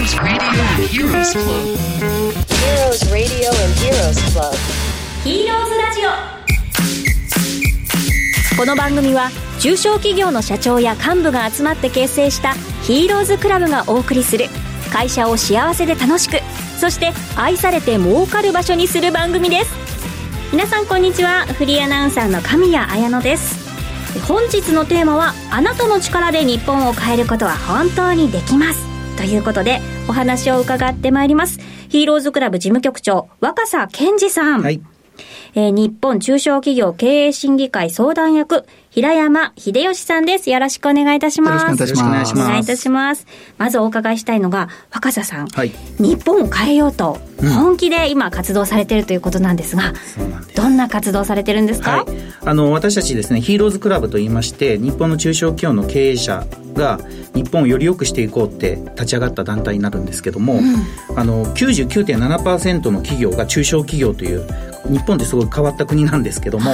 Heroes Radio and Heroes Club. ヒーローズラジオこの番組は中小企業の社長や幹部が集まって結成したヒーローズクラブがお送りする会社を幸せで楽しくそして愛されて儲かる場所にする番組です。皆さんこんにちは。フリーアナウンサーの神谷彩乃です。本日のテーマはあなたの力で日本を変えることは本当にできますということでお話を伺ってまいりますヒーローズクラブ事務局長若狭健二さん、はい。えー日本中小企業経営審議会相談役、平山秀吉さんです。よろしくお願いいたします。よろしくお願いしますお願いいたします。まずお伺いしたいのが、若狭さん。はい日本を変えようと、本気で今活動されているということなんですが、そうなんです。どんな活動されてるんですか、はい、あの私たちですねヒーローズクラブといいまして日本の中小企業の経営者が日本をより良くしていこうって立ち上がった団体になるんですけども、あの99.7%の企業が中小企業という日本ってすごい変わった国なんですけども、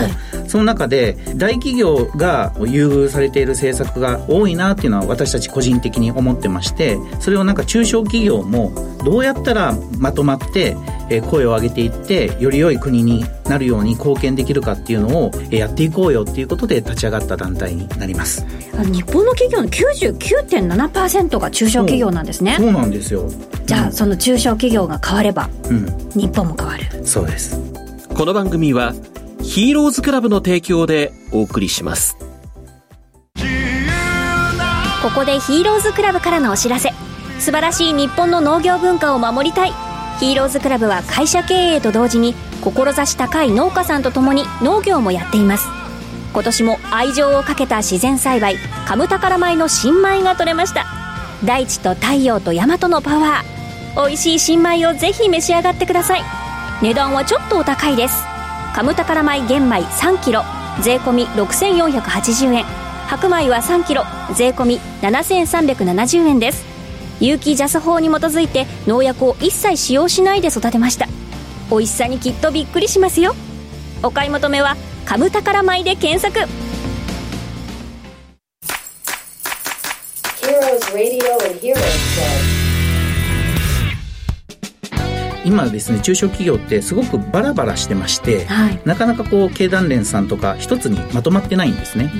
その中で大企業が優遇されている政策が多いなっていうのは私たち個人的に思ってましてそれをなんか中小企業もどうやったらまとまってえー声を上げていってより良い国になるように貢献できるかっていうのをえーやっていこうよっていうことで立ち上がった団体になります。あの日本の企業の99.7%が中小企業なんですね。そうなんですよ。じゃあ、その中小企業が変われば、うん。日本も変わる。そうです。この番組はヒーローズクラブの提供でお送りします。ここでヒーローズクラブからのお知らせ。素晴らしい日本の農業文化を守りたい。ヒーローズクラブは会社経営と同時に志高い農家さんと共に農業もやっています。今年も愛情をかけた自然栽培カムタカラ米の新米が取れました。大地と太陽と大和のパワー。美味しい新米をぜひ召し上がってください。値段はちょっとお高いです。カムタカラ米玄米3キロ税込6480円。白米は3キロ税込7370円です。有機ジャス法に基づいて農薬を一切使用しないで育てました。美味しさにきっとびっくりしますよ。お買い求めは「カムタカラ米」で検索。Heroes Radio and Heroes Club 今ですね中小企業ってすごくバラバラしてまして、はい。なかなかこう経団連さんとか一つにまとまってないんですね、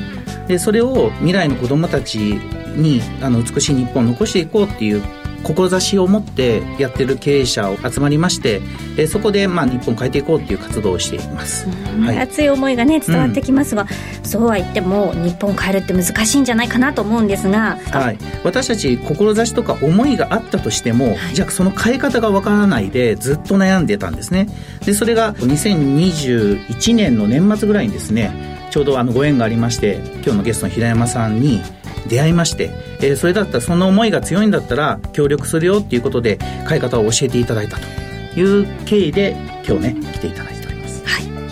でそれを未来の子どもたちにあの美しい日本を残していこうっていう志を持ってやってる経営者を集まりまして、えーそこでまあ日本を変えていこうっていう活動をしています、はい。熱い思いがね伝わってきますが、そうは言っても日本を変えるって難しいんじゃないかなと思うんですが、はい、私たち志とか思いがあったとしても、じゃあその変え方がわからないでずっと悩んでたんですね。でそれが2021年の年末ぐらいにですねちょうどあのご縁がありまして今日のゲストの平山さんに出会いまして、えーそれだったらその思いが強いんだったら協力するよっていうことで買い方を教えていただいたという経緯で今日ね来ていただいて、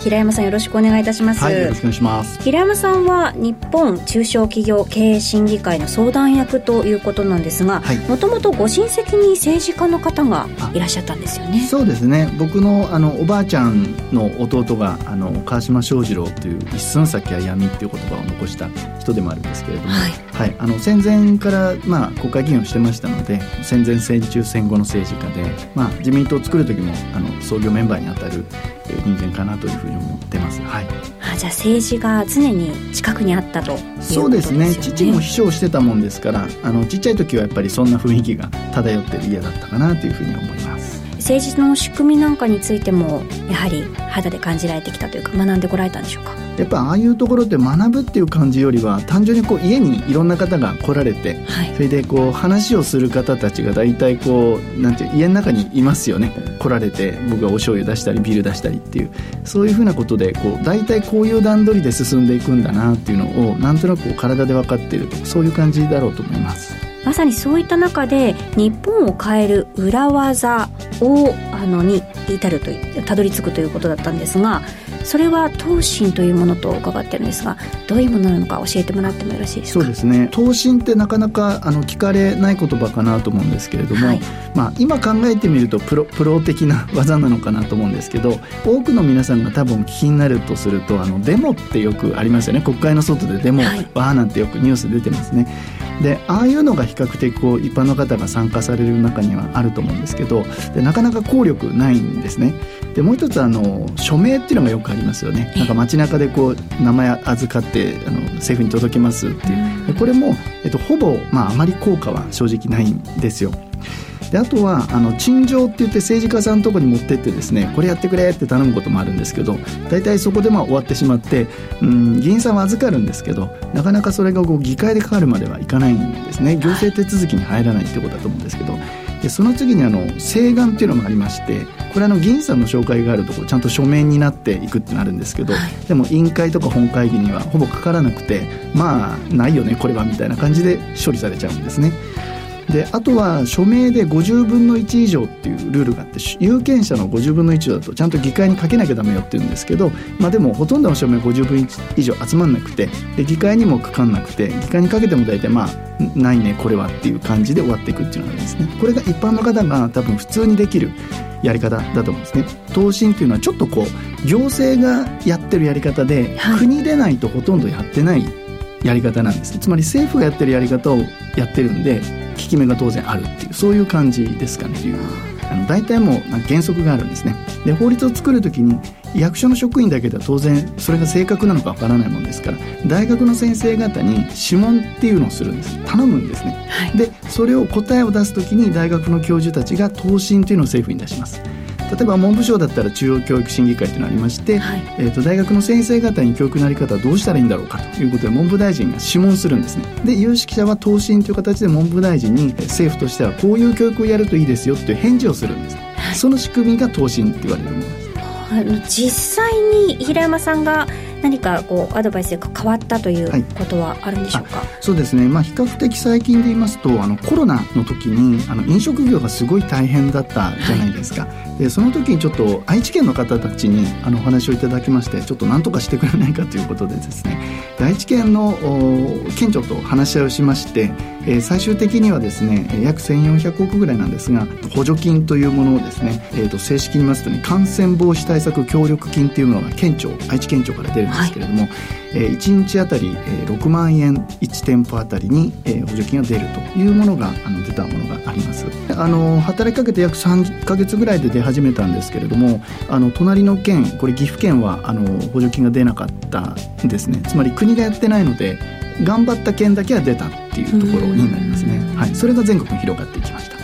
平山さんよろしくお願いいたします、はい、よろしくお願いします。平山さんは日本中小企業経営審議会の相談役ということなんですがはい。もともとご親戚に政治家の方がいらっしゃったんですよね。そうですね。僕のあのおばあちゃんの弟があの川島翔二郎という一寸先は闇っていう言葉を残した人でもあるんですけれども、はい。はい、あの戦前からまあ国会議員をしてましたので、戦前政治中戦後の政治家で、まあ自民党を作る時もあの創業メンバーにあたるえー人間かなというふうに思ってます。はい。あじゃあ政治が常に近くにあったということですよねそうですね父も秘書をしてたもんですからあのちっちゃい時はやっぱりそんな雰囲気が漂ってる家だったかなというふうに思います政治の仕組みなんかについてもやはり肌で感じられてきたというか学んでこられたんでしょうか？やっぱああいうところって学ぶっていう感じよりは単純にこう家にいろんな方が来られてはい。それでこう話をする方たちが大体こうなんていう家の中にいますよね。来られて僕がお醤油出したりビール出したりっていうそういうふうなことでこう大体こういう段取りで進んでいくんだなっていうのをなんとなくこう体で分かっているとそういう感じだろうと思いますまさにそういった中で日本を変える裏技をあのに至るというたどり着くということだったんですがそれは東進というものと伺ってるんですがどういうものなのか教えてもらってもよろしいですか？そうですね。投信ってなかなかあの聞かれない言葉かなと思うんですけれども、はい。まあ、今考えてみるとプロプロ的な技なのかなと思うんですけど多くの皆さんが多分聞きになるとするとあのデモってよくありますよね。国会の外でデモ、はい。わーなんてよくニュース出てますねでああいうのが比較的こう一般の方が参加される中にはあると思うんですけどでなかなか効力ないんですね。でもう一つあの署名っていうのがよくありますよね。なんか街中でこう名前預かってあの政府に届けますっていう。でこれも、えっと、ほぼ、まあ、あまり効果は正直ないんですよであとはあの陳情って言って政治家さんのとこに持ってってですねこれやってくれって頼むこともあるんですけど大体そこでまあ終わってしまってうん議員さんは預かるんですけどなかなかそれがこう議会でかかるまではいかないんですね。行政手続きに入らないってことだと思うんですけど。でその次にあの請願っていうのもありましてこれあの議員さんの紹介があるところちゃんと書面になっていくってなるんですけど、でも委員会とか本会議にはほぼかからなくてまあないよねこれはみたいな感じで処理されちゃうんですね。であとは署名で50分の1以上っていうルールがあって有権者の50分の1だとちゃんと議会にかけなきゃダメよって言うんですけど、まあ、でもほとんどの署名50分以上集まんなくてで議会にもかかんなくて議会にかけても大体まあないねこれはっていう感じで終わっていくっていうのがあるんですね。これが一般の方が多分普通にできるやり方だと思うんですね。答申っていうのはちょっとこう行政がやってるやり方で、はい。国でないとほとんどやってないやり方なんですつまり政府がやってるやり方をやってるんで効き目が当然あるっていうそういう感じですかね。というあの大体もう原則があるんですね。で法律を作る時に役所の職員だけでは当然それが正確なのかわからないもんですから大学の先生方に諮問っていうのをするんです。頼むんですね、でそれを答えを出す時に大学の教授たちが答申というのを政府に出します例えば文部省だったら中央教育審議会というのがありまして、はい。えー、と大学の先生方に教育の在り方はどうしたらいいんだろうかということで文部大臣が諮問するんですね。で有識者は答申という形で文部大臣に政府としてはこういう教育をやるといいですよという返事をするんですその仕組みが答申って言われるものです。実際に平山さんが何かこうアドバイスが変わったということはあるんでしょうか、そうですね、まあ、比較的最近で言いますとあのコロナの時にあの飲食業がすごい大変だったじゃないですか、でその時にちょっと愛知県の方たちにあのお話をいただきましてちょっと何とかしてくれないかということでですね。で愛知県のお県庁と話し合いをしまして、えー最終的にはですねえー約1400億ぐらいなんですが補助金というものをですね、えー、と正式に言いますとね感染防止対策協力金っていうものが県庁愛知県庁から出るんですけれども、えー1日あたり、えー6万円1店舗あたりに、えー補助金が出るというものがあの出たものがあります。あの働きかけて約3ヶ月ぐらいで出始めたんですけれどもあの隣の県これ岐阜県はあの補助金が出なかったんですね。つまり国がやってないので頑張った県だけは出たっていうところになりますね、はい、それが全国に広がっていきました。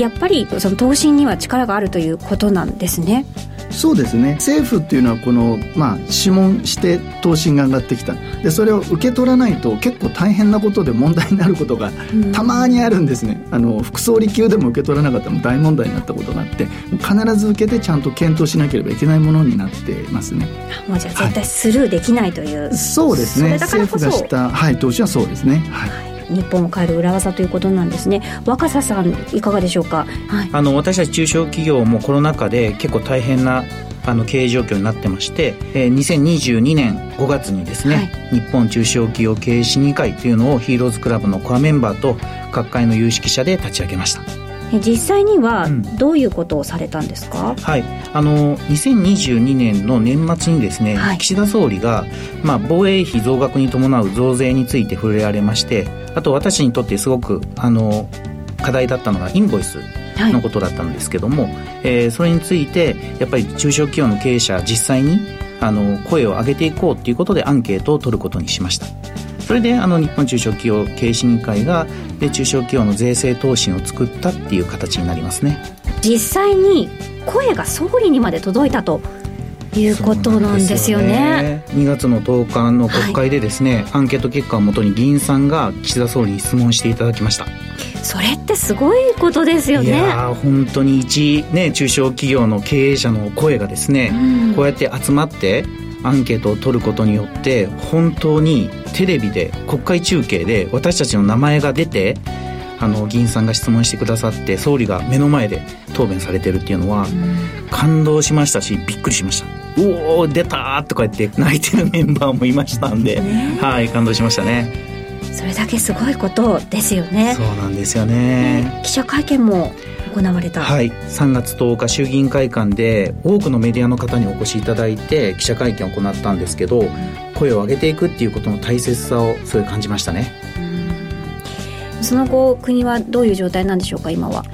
やっぱりその答申には力があるということなんですねそうですね。政府っていうのはこの、まあ、諮問して答申が上がってきた。でそれを受け取らないと結構大変なことで問題になることがたまにあるんですね。あの副総理級でも受け取らなかったら大問題になったことがあって必ず受けてちゃんと検討しなければいけないものになってますね。もうじゃあ絶対スルーできないという、そうですね。それだからこそ。政府がした、はい、投資はそうですね、はい日本を変える裏技ということなんですね。若狭さんいかがでしょうか、はい、あの私たち中小企業もコロナ禍で結構大変なあの経営状況になってまして、えー2022年5月にですね、日本中小企業経営審議会というのをヒーローズクラブのコアメンバーと各界の有識者で立ち上げました。え実際にはうん。どういうことをされたんですか、はい、あの2022年の年末にですね、はい。岸田総理が、まあ、防衛費増額に伴う増税について触れられましてあと私にとってすごくあの課題だったのがインボイスはい。のことだったんですけども、えーそれについてやっぱり中小企業の経営者実際にあの声を上げていこうということでアンケートを取ることにしましたそれであの日本中小企業経営審議会がで中小企業の税制答申を作ったっていう形になりますね。実際に声が総理にまで届いたということなんですよね。2月の10日の国会でですね、アンケート結果をもとに議員さんが岸田総理に質問していただきました。それってすごいことですよいねやー本当に一、ね、中小企業の経営者の声がですね、うん。こうやって集まってアンケートを取ることによって本当にテレビで国会中継で私たちの名前が出てあの議員さんが質問してくださって総理が目の前で答弁されてるっていうのは感動しましたしびっくりしました。おお出たーとか言って泣いてるメンバーもいましたんで、はい感動しましたね。それだけすごいことですよね。そうなんですよね。記者会見も行われた、はい、3月10日衆議院会館で多くのメディアの方にお越しいただいて記者会見を行ったんですけど声を上げていくっていうことの大切さをすごい感じましたね。その後国はどういう状態なんでしょうか今は？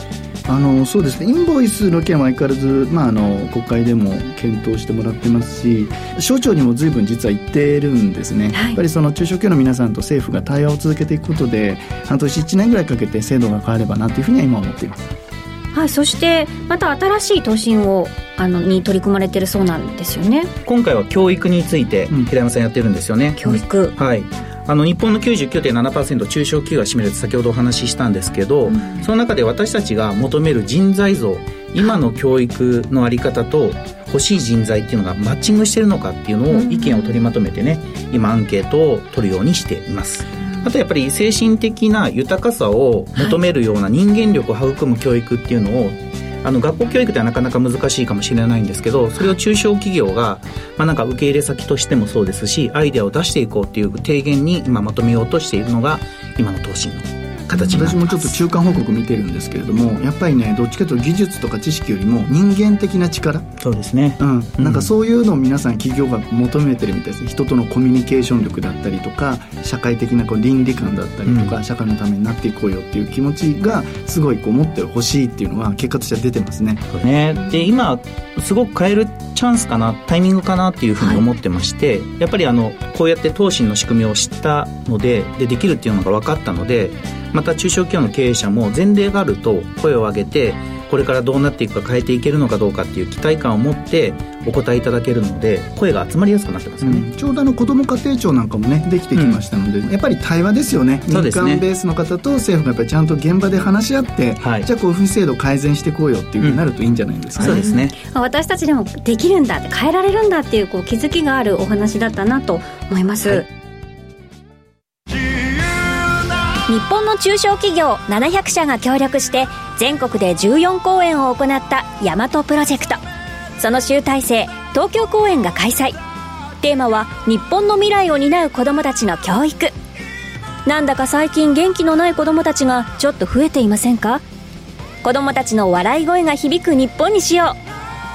あのそうですね。インボイスの件は相変わらず、まあ、あの国会でも検討してもらってますし省庁にも随分実は言ってるんですね、はい、やっぱりその中小企業の皆さんと政府が対話を続けていくことで半年1年ぐらいかけて制度が変わればなというふうには今思っていますはい、そしてまた新しい答申をあのに取り組まれてるそうなんですよね。今回は教育について平山さんやってるんですよね、教育。はい。あの日本の99.7%中小企業が占めるって先ほどお話ししたんですけど、うん、その中で私たちが求める人材像今の教育の在り方と欲しい人材っていうのがマッチングしてるのかっていうのを意見を取りまとめてね今アンケートを取るようにしています。あとやっぱり精神的な豊かさを求めるような人間力を育む教育っていうのをあの学校教育ではなかなか難しいかもしれないんですけどそれを中小企業が、まあ、なんか受け入れ先としてもそうですしアイデアを出していこうっていう提言に今まとめようとしているのが今の答申の。形私もちょっと中間報告見てるんですけれどもやっぱりねどっちかというと技術とか知識よりも人間的な力。そうですね、うん、なんかそういうのを皆さん企業が求めてるみたいです。ね人とのコミュニケーション力だったりとか社会的なこう倫理観だったりとか、うん、社会のためになっていこうよっていう気持ちがすごいこう持ってほしいっていうのは結果としては出てますね。ね。で今すごく変えるチャンスかなタイミングかなっていうふうに思ってまして、はい、やっぱりあのこうやって投資の仕組みを知ったのででできるっていうのが分かったのでまた中小企業の経営者も前例があると声を上げてこれからどうなっていくか変えていけるのかどうかっていう期待感を持ってお答えいただけるので声が集まりやすくなってますよね、うん、ちょうどあの子ども家庭庁なんかもねできてきましたので、うん、やっぱり対話ですよね。民間ベースの方と政府がやっぱりちゃんと現場で話し合って、はい、じゃあこういう制度改善していこうよっていうふうになるといいんじゃないですか、ね。うん、そうですね。私たちでもできるんだって変えられるんだっていうこう気づきがあるお話だったなと思います、はい中小企業700社が協力して全国で14公演を行った大和プロジェクト。その集大成東京公演が開催。テーマは日本の未来を担う子どもたちの教育。なんだか最近元気のない子どもたちがちょっと増えていませんか？子どもたちの笑い声が響く日本にしよ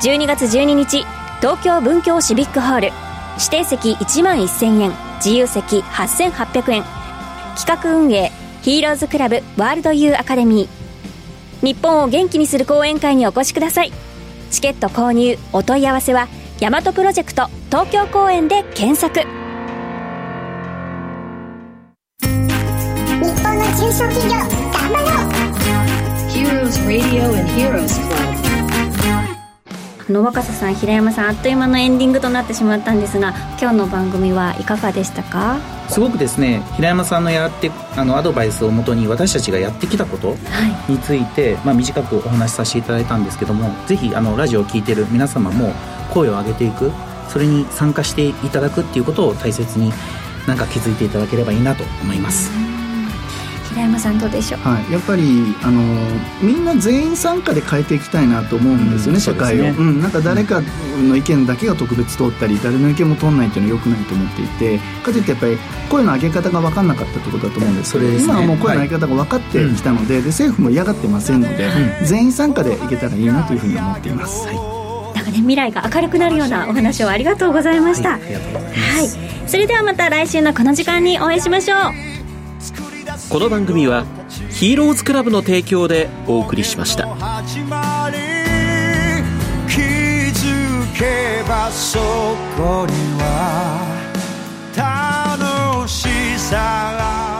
う。12月12日東京文京シビックホール。指定席1万1000円自由席8800円。企画運営ヒーローズクラブワールドユーアカデミー日本を元気にする講演会にお越しください。チケット購入お問い合わせは大和プロジェクト東京公演で検索。日本の中小企業頑張ろう。Heroes Radio and Heroes Club の若狭さん平山さんあっという間のエンディングとなってしまったんですが今日の番組はいかがでしたか？すごくですね平山さんのやってあのアドバイスをもとに私たちがやってきたことについて、はい、まあ、短くお話しさせていただいたんですけどもぜひあのラジオを聴いてる皆様も声を上げていく。それに参加していただくっていうことを大切になんか気づいていただければいいなと思います。平山さんどうでしょう、はい、やっぱりあのみんな全員参加で変えていきたいなと思うんですよね、うん、社会を、ね、うん、なんか誰かの意見だけが特別通ったり誰の意見も通らないっていうのはよくないと思っていてかといってやっぱり声の上げ方が分かんなかったってことだと思うんです。けど、ね、今はもう声の上げ方が分かってきたのではい、で政府も嫌がってませんので、うん、全員参加でいけたらいいなというふうに思っています。はい。なんかね未来が明るくなるようなお話をありがとうございました。はい、はい、それではまた来週のこの時間にお会いしましょう。この番組はヒーローズクラブの提供でお送りしました。気づけばそこには楽しさが